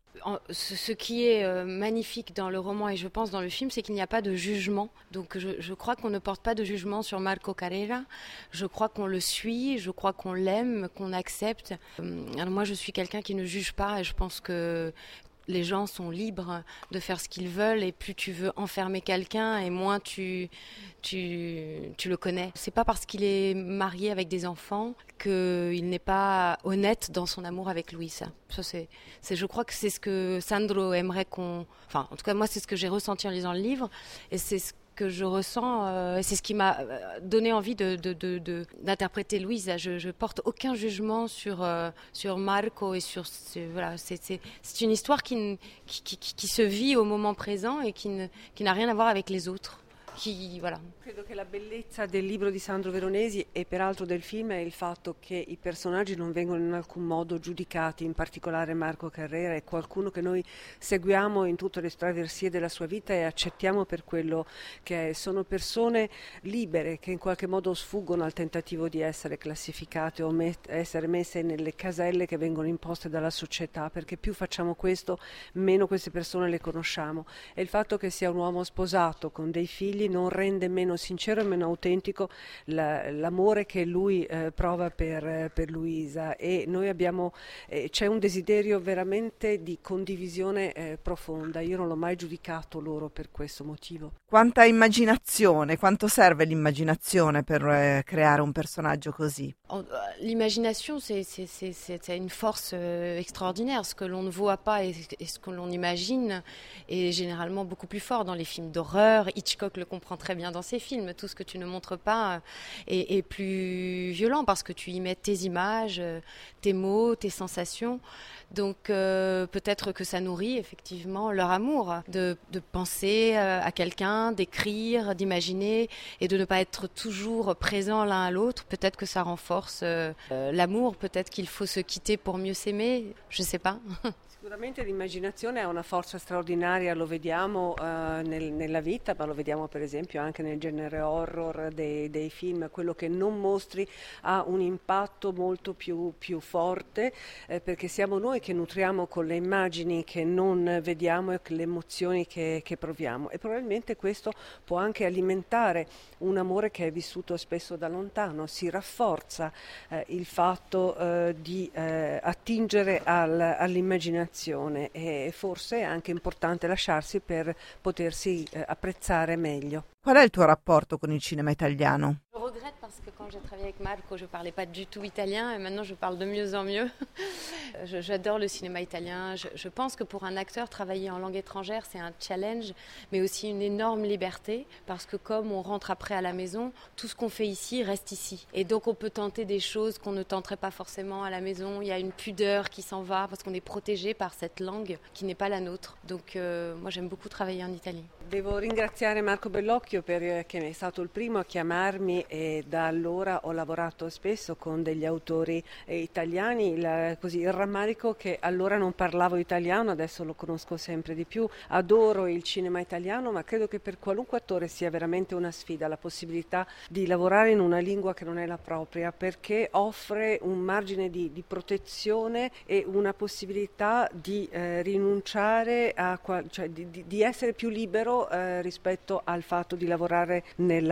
ce qui est euh, magnifique dans le roman et je pense dans le film, c'est qu'il n'y a pas de jugement. Donc je, je crois qu'on ne porte pas de jugement sur Marco Carrera. Je crois qu'on le suit, je crois qu'on l'aime, qu'on accepte. Euh, alors moi, je suis quelqu'un qui ne juge pas et je pense que les gens sont libres de faire ce qu'ils veulent et plus tu veux enfermer quelqu'un et moins tu, tu, tu le connais. C'est pas parce qu'il est marié avec des enfants qu'il n'est pas honnête dans son amour avec Louisa. Ça c'est, je crois que c'est ce que Sandro aimerait qu'on, enfin, en tout cas moi c'est ce que j'ai ressenti en lisant le livre et c'est ce que je ressens, euh, c'est ce qui m'a euh, donné envie de, de, de, d'interpréter Louise. Je, je porte aucun jugement sur, euh, sur Marco et sur. Voilà, c'est, une histoire qui, qui, qui, qui, se vit au moment présent et qui, qui n'a rien à voir avec les autres. chi, voilà. Credo che la bellezza del libro di Sandro Veronesi e peraltro del film è il fatto che i personaggi non vengono in alcun modo giudicati, in particolare Marco Carrera è qualcuno che noi seguiamo in tutte le traversie della sua vita e accettiamo per quello che è. Sono persone libere che in qualche modo sfuggono al tentativo di essere classificate o met- essere messe nelle caselle che vengono imposte dalla società, perché più facciamo questo, meno queste persone le conosciamo. E il fatto che sia un uomo sposato con dei figli non rende meno sincero e meno autentico la, l'amore che lui eh, prova per, per, Luisa e noi abbiamo, eh, c'è un desiderio veramente di condivisione eh, profonda, io non l'ho mai giudicato loro per questo motivo. Quanta immaginazione, quanto serve l'immaginazione per eh, creare un personaggio così? Oh, l'immaginazione c'est, c'est, c'est, c'est une force euh, extraordinaire, ce que l'on ne voit pas et, et ce que l'on imagine est généralement beaucoup plus fort dans les films d'horreur, Hitchcock le comprend très bien dans ses films. Tout ce que tu ne montres pas est, est plus violent parce que tu y mets tes images, tes mots, tes sensations. Donc euh, peut-être que ça nourrit effectivement leur amour de, penser euh, à quelqu'un, d'écrire, d'imaginer et de ne pas être toujours présent l'un à l'autre. Peut-être que ça renforce euh, l'amour, peut-être qu'il faut se quitter pour mieux s'aimer, je sais pas. Sicuramente l'immaginazione è una forza straordinaria, lo vediamo uh, nel, nella vita, ma lo vediamo per esempio anche nel genere horror dei, dei film, quello che non mostri ha un impatto molto più, più forte eh, perché siamo noi che nutriamo con le immagini che non vediamo e le emozioni che, che proviamo. E probabilmente questo può anche alimentare un amore che è vissuto spesso da lontano, si rafforza eh, il fatto eh, di eh, attingere al, all'immaginazione e forse è anche importante lasciarsi per potersi eh, apprezzare meglio. Qual è il tuo rapporto con il cinema italiano? Je regrette parce que quand j'ai travaillé avec Marco, je parlais pas du tout italien et maintenant je parle de mieux en mieux. J'adore le cinéma italien. Je, je, pense que pour un acteur, travailler en langue étrangère, c'est un challenge, mais aussi une énorme liberté parce que comme on rentre après à la maison, tout ce qu'on fait ici reste ici. Et donc on peut tenter des choses qu'on ne tenterait pas forcément à la maison. Il y a une pudeur qui s'en va parce qu'on est protégé par cette langue qui n'est pas la nôtre. Donc euh, moi j'aime beaucoup travailler en Italie. Devo ringraziare Marco Bellocchio perché è stato il primo a chiamarmi e da allora ho lavorato spesso con degli autori italiani, il, così, il rammarico che allora non parlavo italiano, adesso lo conosco sempre di più, adoro il cinema italiano ma credo che per qualunque attore sia veramente una sfida la possibilità di lavorare in una lingua che non è la propria perché offre un margine di, di protezione e una possibilità di eh, rinunciare a, cioè di, di essere più libero eh, rispetto al fatto di lavorare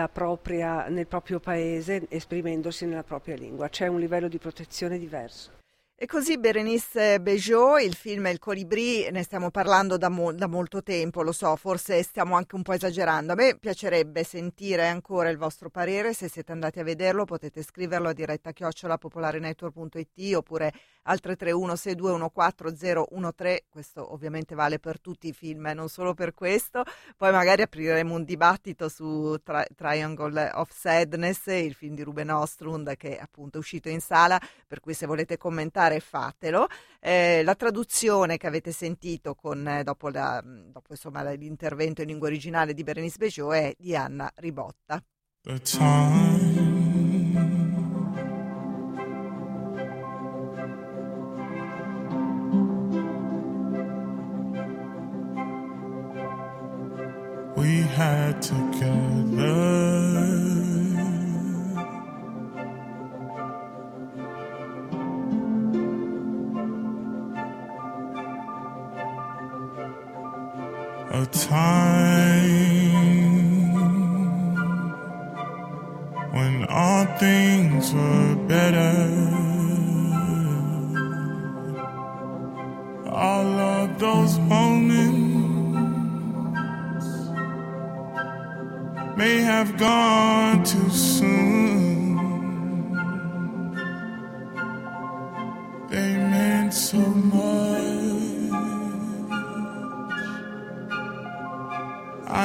propria, nel proprio paese esprimendosi nella propria lingua. C'è un livello di protezione diverso. E così Berenice Bejo, il film Il Colibrì, ne stiamo parlando da, mo- da, molto tempo, lo so, forse stiamo anche un po' esagerando. A me piacerebbe sentire ancora il vostro parere, se siete andati a vederlo potete scriverlo a diretta chiocciolapopolarenetwork.it oppure al 331-6214013, questo ovviamente vale per tutti i film, non solo per questo. Poi magari apriremo un dibattito su Tri- Triangle of Sadness, il film di Ruben Ostrund che è appunto uscito in sala, per cui se volete commentare fare fatelo. Eh, la traduzione che avete sentito con, eh, dopo, la, dopo insomma, l'intervento in lingua originale di Berenice Bejo è di Anna Ribotta. The time. We had together a time when all things were better. All of those moments may have gone too soon. They meant so much.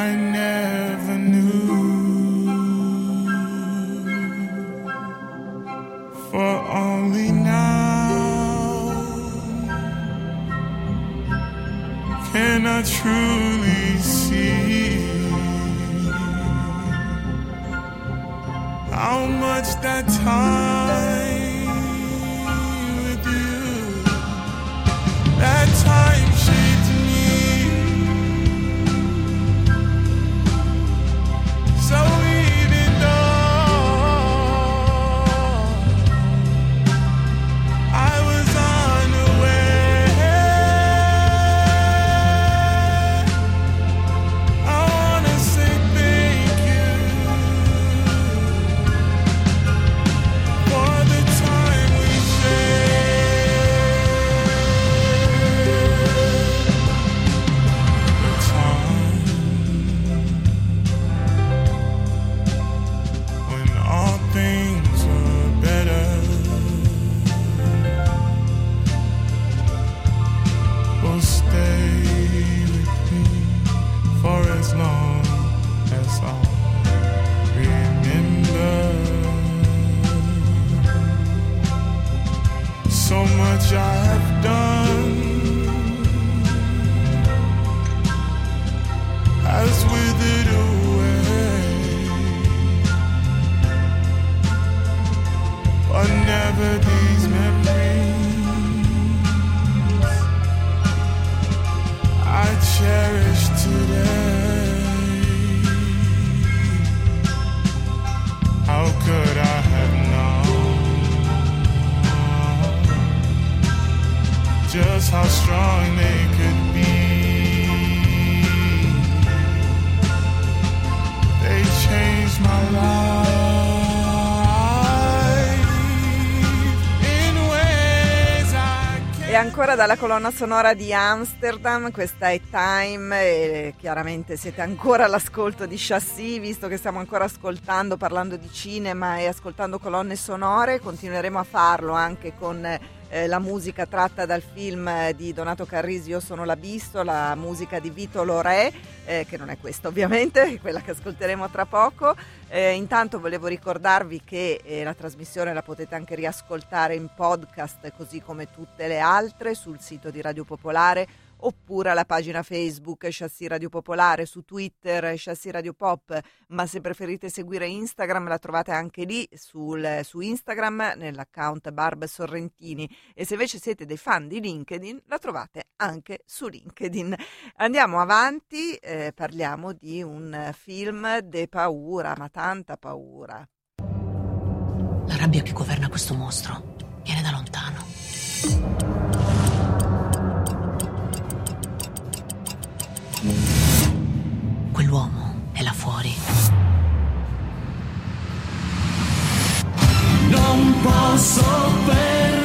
I never knew. For only now can I truly see how much that time cherish today. Dalla colonna sonora di Amsterdam, questa è Time e chiaramente siete ancora all'ascolto di Chassis, visto che stiamo ancora ascoltando, parlando di cinema e ascoltando colonne sonore, continueremo a farlo anche con eh, la musica tratta dal film di Donato Carrisi, Io sono l'abisso, la musica di Vito Lorè, eh, che non è questa ovviamente, è quella che ascolteremo tra poco. Eh, intanto volevo ricordarvi che eh, la trasmissione la potete anche riascoltare in podcast, così come tutte le altre, sul sito di Radio Popolare oppure alla pagina Facebook Chassis Radio Popolare, su Twitter Chassis Radio Pop, ma se preferite seguire Instagram la trovate anche lì sul, su Instagram nell'account Barb Sorrentini e se invece siete dei fan di LinkedIn la trovate anche su LinkedIn. Andiamo avanti, eh, parliamo di un film de paura, ma tanta paura. La rabbia che governa questo mostro viene da lontano. Quell'uomo è là fuori. Non posso perderti,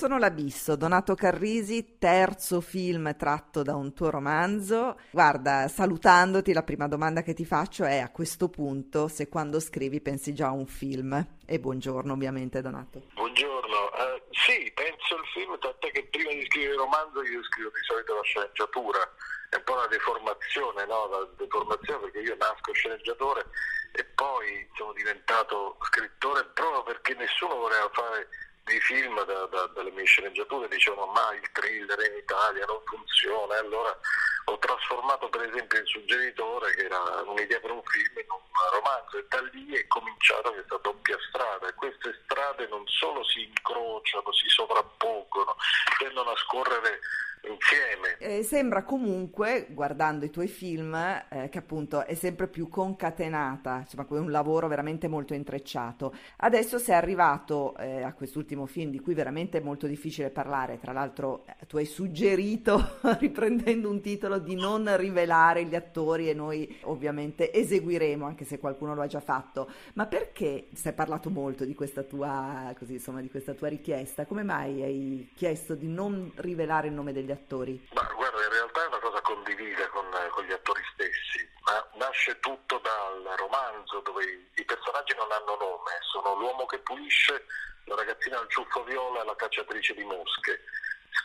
sono l'Abisso, Donato Carrisi, terzo film tratto da un tuo romanzo. Guarda, salutandoti, la prima domanda che ti faccio è a questo punto se quando scrivi pensi già a un film. E buongiorno ovviamente Donato. Buongiorno, Eh, sì, penso al film, tant'è che prima di scrivere il romanzo io scrivo di solito la sceneggiatura, è un po' una deformazione, no? La deformazione perché io nasco sceneggiatore e poi sono diventato scrittore proprio perché nessuno voleva fare dei film da- da- dalle mie sceneggiature, dicevano ma il thriller in Italia non funziona, allora ho trasformato per esempio il suggeritore che era un'idea per un film in un romanzo. E da lì è cominciata questa doppia strada. E queste strade non solo si incrociano, si sovrappongono, tendono a scorrere insieme. Eh, sembra comunque, guardando i tuoi film, eh, che appunto è sempre più concatenata, insomma, un lavoro veramente molto intrecciato. Adesso sei arrivato eh, a quest'ultimo film di cui veramente è molto difficile parlare, tra l'altro eh, tu hai suggerito, riprendendo un titolo, di non rivelare gli attori e noi ovviamente eseguiremo, anche se qualcuno lo ha già fatto. Ma perché si è parlato molto di questa tua, così, insomma, di questa tua richiesta? Come mai hai chiesto di non rivelare il nome degli attori? Ma guarda, in realtà è una cosa condivisa con, con gli attori stessi, ma nasce tutto dal romanzo dove i, i personaggi non hanno nome, sono l'uomo che pulisce, la ragazzina al ciuffo viola la cacciatrice di mosche.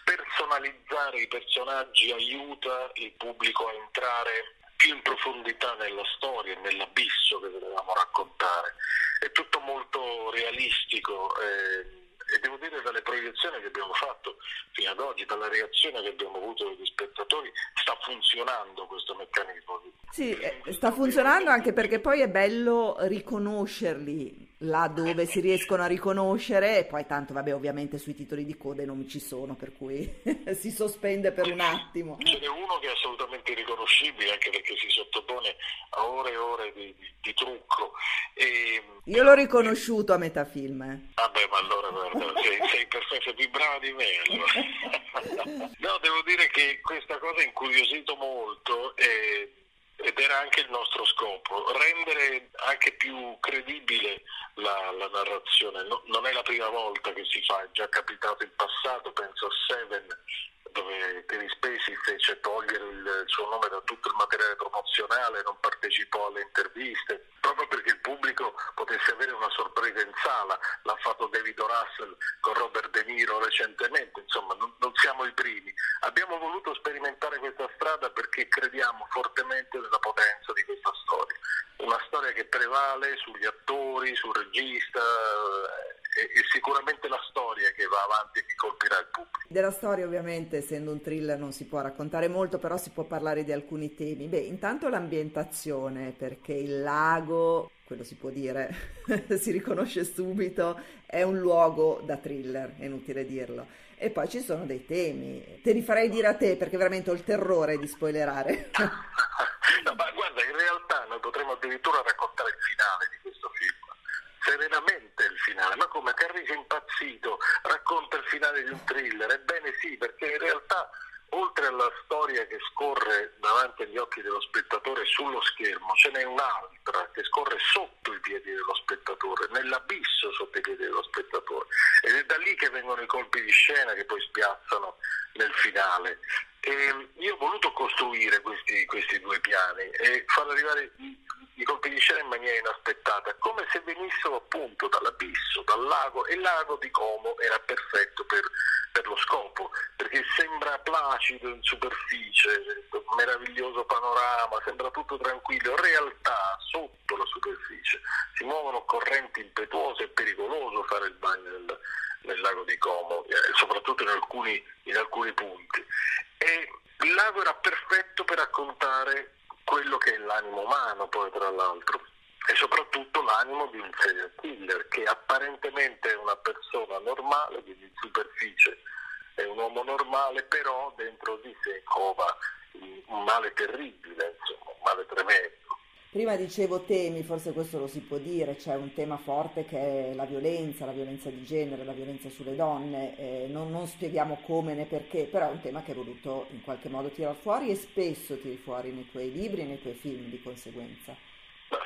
Spersonalizzare i personaggi aiuta il pubblico a entrare più in profondità nella storia e nell'abisso che volevamo raccontare. È tutto molto realistico. eh, e devo dire dalle proiezioni che abbiamo fatto fino ad oggi, dalla reazione che abbiamo avuto dagli spettatori, sta funzionando questo meccanismo. Sì, eh, sta funzionando anche perché poi è bello riconoscerli là dove si riescono a riconoscere e poi tanto vabbè ovviamente sui titoli di coda non ci sono per cui si sospende per un attimo. Ce n'è uno che è assolutamente irriconoscibile anche perché si sottopone a ore e ore di, di- di trucco. E, Io l'ho riconosciuto a metà film. eh. Vabbè, ma allora guarda, sei, sei perfetto, sei più brava di me. Allora. no, devo dire che questa cosa ha incuriosito molto e- ed era anche il nostro scopo, rendere anche più credibile la, la narrazione. No- non è la prima volta che si fa, è già capitato in passato, penso a Seven dove Terry Spacey fece togliere il, suo nome da tutto il materiale promozionale, non partecipò alle interviste, proprio perché il pubblico potesse avere una sorpresa in sala. L'ha fatto David. Russell con Robert De Niro recentemente, insomma non, non siamo i primi. Abbiamo voluto sperimentare questa strada perché crediamo fortemente nella potenza di questa storia. Una storia che prevale sugli attori, sul regista, eh, e, e sicuramente la storia che va avanti e che colpirà il pubblico. Della storia ovviamente essendo un thriller non si può raccontare molto, però si può parlare di alcuni temi. Beh, intanto l'ambientazione, perché il lago, quello si può dire, si riconosce subito, è un luogo da thriller, è inutile dirlo. E poi ci sono dei temi. Te li farei dire a te perché veramente ho il terrore di spoilerare. No, ma guarda, in realtà noi potremmo addirittura raccontare il finale di questo film. Serenamente il finale, ma come Carrisi impazzito, racconta il finale di un thriller. Ebbene sì, perché realtà oltre alla storia che scorre davanti agli occhi dello spettatore sullo schermo, ce n'è un'altra che scorre sotto i piedi dello spettatore, nell'abisso sotto i piedi dello spettatore. Ed è da lì che vengono i colpi di scena che poi spiazzano nel finale. E io ho voluto costruire questi, questi due piani e far arrivare i, i colpi in maniera inaspettata, come se venissero appunto dall'abisso, dal lago, e il lago di Como era perfetto per, per lo scopo, perché sembra placido in superficie, un meraviglioso panorama, sembra tutto tranquillo, in realtà sotto la superficie si muovono correnti impetuose, è pericoloso fare il bagno nel, nel lago di Como, eh, soprattutto in alcuni, in alcuni punti. E il lago era perfetto per raccontare quello che è l'animo umano, poi tra l'altro, e soprattutto l'animo di un serial killer, che apparentemente è una persona normale, quindi in superficie è un uomo normale, però dentro di sé cova un male terribile, insomma, un male tremendo. Prima dicevo temi, forse questo lo si può dire, c'è un tema forte che è la violenza, la violenza di genere, la violenza sulle donne, eh, non, non, spieghiamo come né perché, però è un tema che hai voluto in qualche modo tirare fuori e spesso tiri fuori nei tuoi libri e nei tuoi film di conseguenza.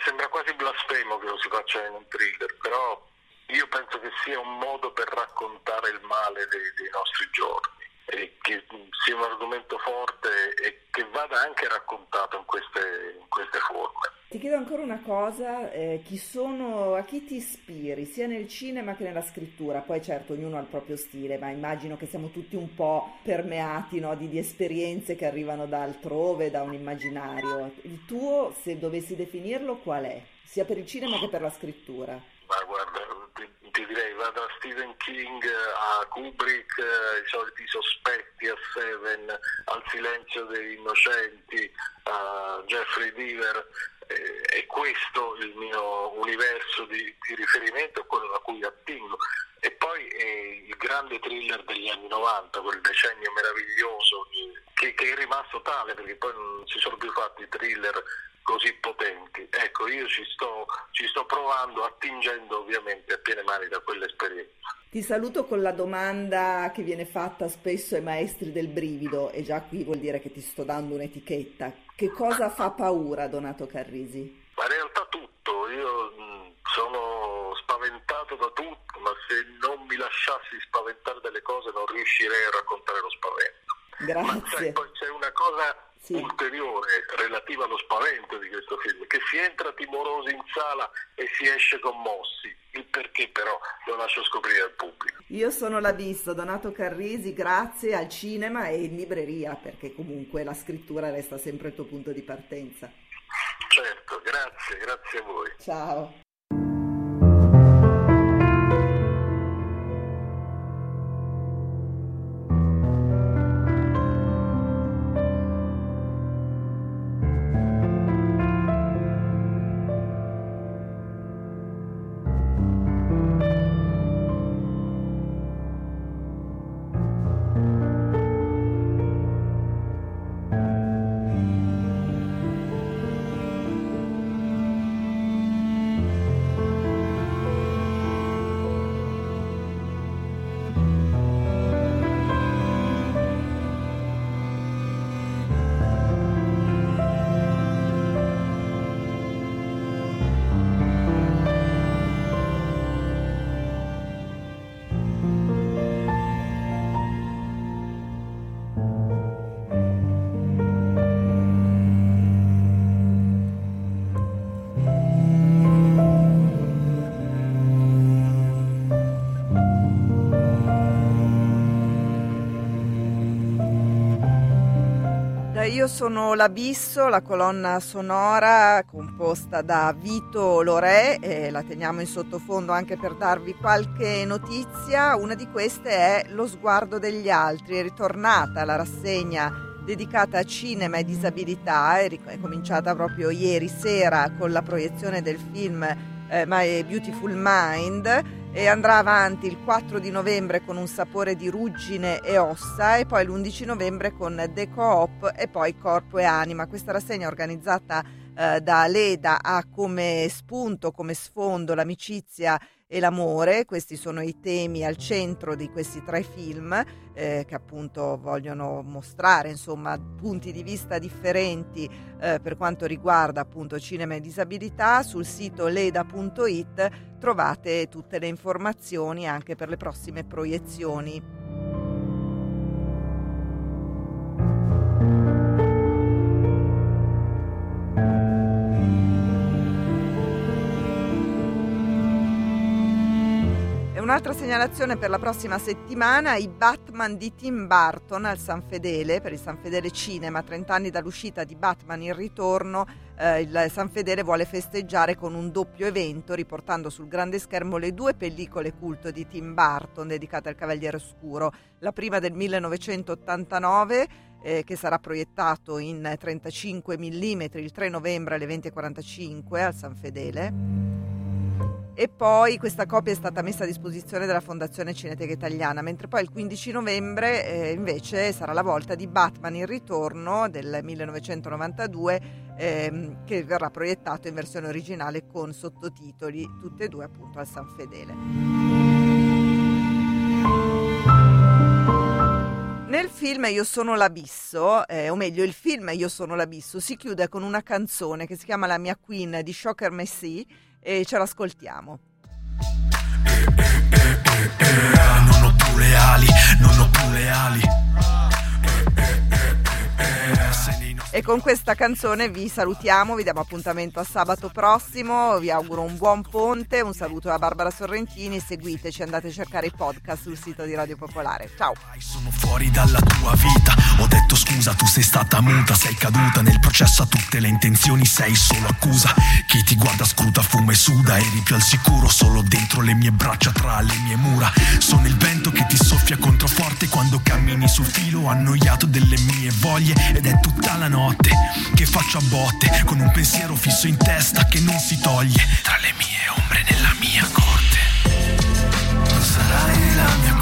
Sembra quasi blasfemo che lo si faccia in un thriller, però io penso che sia un modo per raccontare il male dei, dei nostri giorni e che sia un argomento forte e che vada anche raccontato in queste, in queste forme. Ti chiedo ancora una cosa, eh, chi sono, a chi ti ispiri, sia nel cinema che nella scrittura? Poi certo ognuno ha il proprio stile, ma immagino che siamo tutti un po' permeati no, di, di, esperienze che arrivano da altrove, da un immaginario. Il tuo, se dovessi definirlo, qual è? Sia per il cinema che per la scrittura? Ma guarda, ti, ti direi, va da Stephen King a Kubrick, ai soliti sospetti, a Seven, al silenzio degli innocenti, a Jeffrey Deaver è questo il mio universo di, di, riferimento, quello da cui attingo. E poi è il grande thriller degli anni 90, quel decennio meraviglioso che, che, è rimasto tale perché poi non si sono più fatti thriller così potenti. Ecco, io ci sto, ci sto provando, attingendo ovviamente a piene mani da quell'esperienza. Ti saluto con la domanda che viene fatta spesso ai maestri del brivido, e già qui vuol dire che ti sto dando un'etichetta. Che cosa fa paura Donato Carrisi? Ma in realtà tutto, io sono spaventato da tutto, ma se non mi lasciassi spaventare delle cose non riuscirei a raccontare lo spavento. Grazie. Poi c'è una cosa sì. ulteriore relativa allo spavento di questo film, che si entra timorosi in sala e si esce commossi. Il perché però lo lascio scoprire al pubblico. Io sono la visto, Donato Carrisi, grazie al cinema e in libreria, perché comunque la scrittura resta sempre il tuo punto di partenza. Certo, grazie, grazie a voi. Ciao. Io sono l'Abisso, la colonna sonora composta da Vito Lorè, e la teniamo in sottofondo anche per darvi qualche notizia. Una di queste è Lo sguardo degli altri, è ritornata la rassegna dedicata a cinema e disabilità, è, ric- è cominciata proprio ieri sera con la proiezione del film eh, My Beautiful Mind e andrà avanti il 4 di novembre con un sapore di ruggine e ossa e poi l'11 novembre con The Coop e poi Corpo e Anima. Questa rassegna organizzata eh, da Leda ha come spunto, come sfondo l'amicizia e l'amore, questi sono i temi al centro di questi tre film eh, che appunto vogliono mostrare insomma punti di vista differenti eh, per quanto riguarda appunto cinema e disabilità. Sul sito leda.it trovate tutte le informazioni anche per le prossime proiezioni. Un'altra segnalazione per la prossima settimana, i Batman di Tim Burton al San Fedele, per il San Fedele Cinema, 30 anni dall'uscita di Batman in ritorno, eh, il San Fedele vuole festeggiare con un doppio evento riportando sul grande schermo le due pellicole culto di Tim Burton dedicate al Cavaliere Oscuro, la prima del 1989 eh, che sarà proiettato in 35 mm il 3 novembre alle 20.45 al San Fedele e poi questa copia è stata messa a disposizione della Fondazione Cineteca Italiana, mentre poi il 15 novembre eh, invece sarà la volta di Batman in ritorno del 1992 ehm, che verrà proiettato in versione originale con sottotitoli, tutte e due appunto al San Fedele. Nel film Io sono l'abisso, eh, o meglio il film Io sono l'abisso, si chiude con una canzone che si chiama La mia Queen di Shocker Messi e ce l'ascoltiamo. Non ho più le ali, non ho più le ali. E con questa canzone vi salutiamo, vi diamo appuntamento a sabato prossimo, vi auguro un buon ponte, un saluto da Barbara Sorrentini, seguiteci, andate a cercare i podcast sul sito di Radio Popolare. Ciao! Sono fuori dalla tua vita, ho detto scusa, tu sei stata muta, sei caduta nel processo a tutte le intenzioni, sei solo accusa. Chi ti guarda scruta, fuma e suda, eri più al sicuro solo dentro le mie braccia, tra le mie mura. Sono il vento che ti soffia controforte quando cammini sul filo, annoiato delle mie voglie ed è tutta la notte che faccio a botte con un pensiero fisso in testa che non si toglie tra le mie ombre nella mia corte. Non sarai la mia